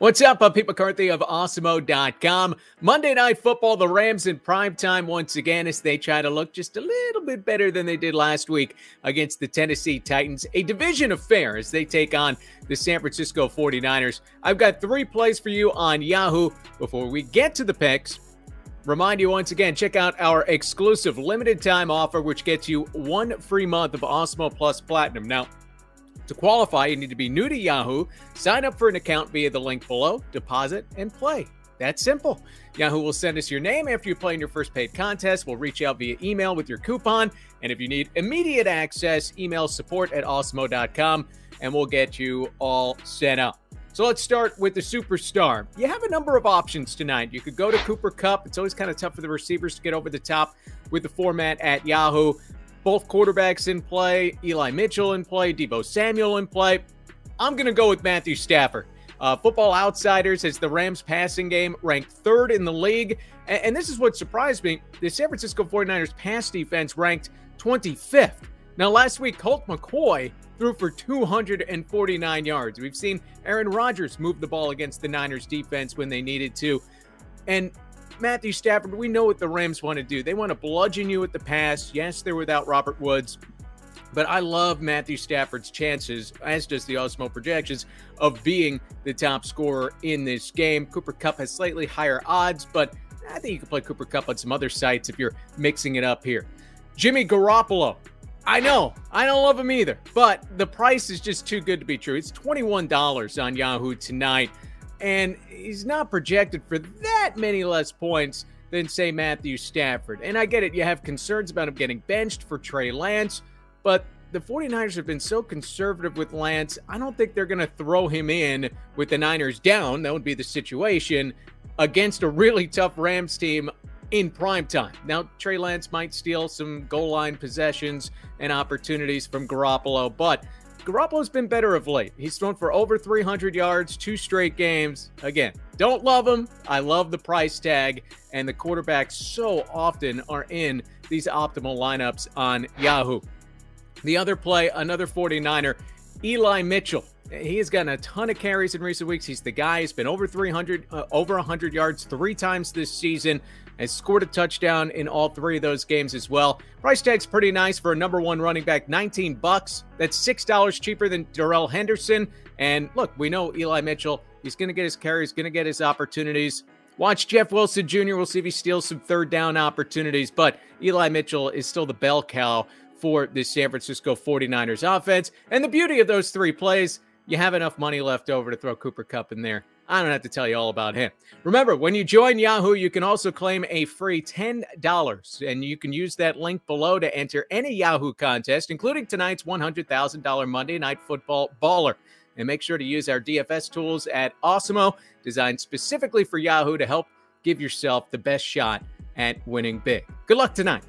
What's up? I'm Pete McCarthy of Awesemo.com. Monday Night Football, the Rams in prime time once again as they try to look just a little bit better than they did last week against the Tennessee Titans. A division affair as they take on the San Francisco 49ers. I've got three plays for you on Yahoo. Before we get to the picks, Remind you once again, check out our exclusive limited time offer, which gets you one free month of Awesemo Plus Platinum. Now, to qualify, you need to be new to Yahoo, sign up for an account via the link below, deposit, and play. That's simple. Yahoo will send us your name after you play in your first paid contest. We'll reach out via email with your coupon. And if you need immediate access, email support at awesemo.com and we'll get you all set up. So let's start with the superstar. You have a number of options tonight. You could go to Cooper Kupp. It's always kind of tough for the receivers to get over the top with the format at Yahoo both quarterbacks in play, Eli Mitchell in play, Deebo Samuel in play. I'm going to go with Matthew Stafford. Uh, Football Outsiders has the Rams passing game ranked third in the league. And, and, this is what surprised me. The San Francisco 49ers pass defense ranked 25th. Now, last week, Colt McCoy threw for 249 yards. We've seen Aaron Rodgers move the ball against the Niners defense when they needed to. And Matthew Stafford, we know what the Rams want to do. They want to bludgeon you at the pass. Yes, they're without Robert Woods. But I love Matthew Stafford's chances, as does the Awesemo projections, of being the top scorer in this game. Cooper Kupp has slightly higher odds, but I think you can play Cooper Kupp on some other sites if you're mixing it up here. Jimmy Garoppolo. I know, I don't love him either, but the price is just too good to be true. It's $21 on Yahoo tonight and he's not projected for that many less points than, say, Matthew Stafford. And I get it, you have concerns about him getting benched for Trey Lance, but the 49ers have been so conservative with Lance, I don't think they're going to throw him in with the Niners down. That would be the situation against a really tough Rams team in prime time. Now, Trey Lance might steal some goal line possessions and opportunities from Garoppolo, but Garoppolo's been better of late. He's thrown for over 300 yards, two straight games. Again, don't love him. I love the price tag, and the quarterbacks so often are in these optimal lineups on Yahoo. The other play, another 49er, Eli Mitchell. He has gotten a ton of carries in recent weeks. He's the guy. He's been over 300, uh, over 100 yards three times this season has scored a touchdown in all three of those games as well. Price tag's pretty nice for a number one running back, 19 bucks. That's six dollars cheaper than Darrell Henderson. And look, we know Eli Mitchell. He's going to get his carries, going to get his opportunities. Watch Jeff Wilson Jr. We'll see if he steals some third down opportunities. But Eli Mitchell is still the bell cow for the San Francisco 49ers offense. And the beauty of those three plays, you have enough money left over to throw Cooper Kupp in there I don't have to tell you all about him. Remember, when you join Yahoo, you can also claim a free $10, and you can use that link below to enter any Yahoo contest, including tonight's $100,000 Monday Night Football Baller. And make sure to use our DFS tools at Awesemo, designed specifically for Yahoo to help give yourself the best shot at winning big. Good luck tonight.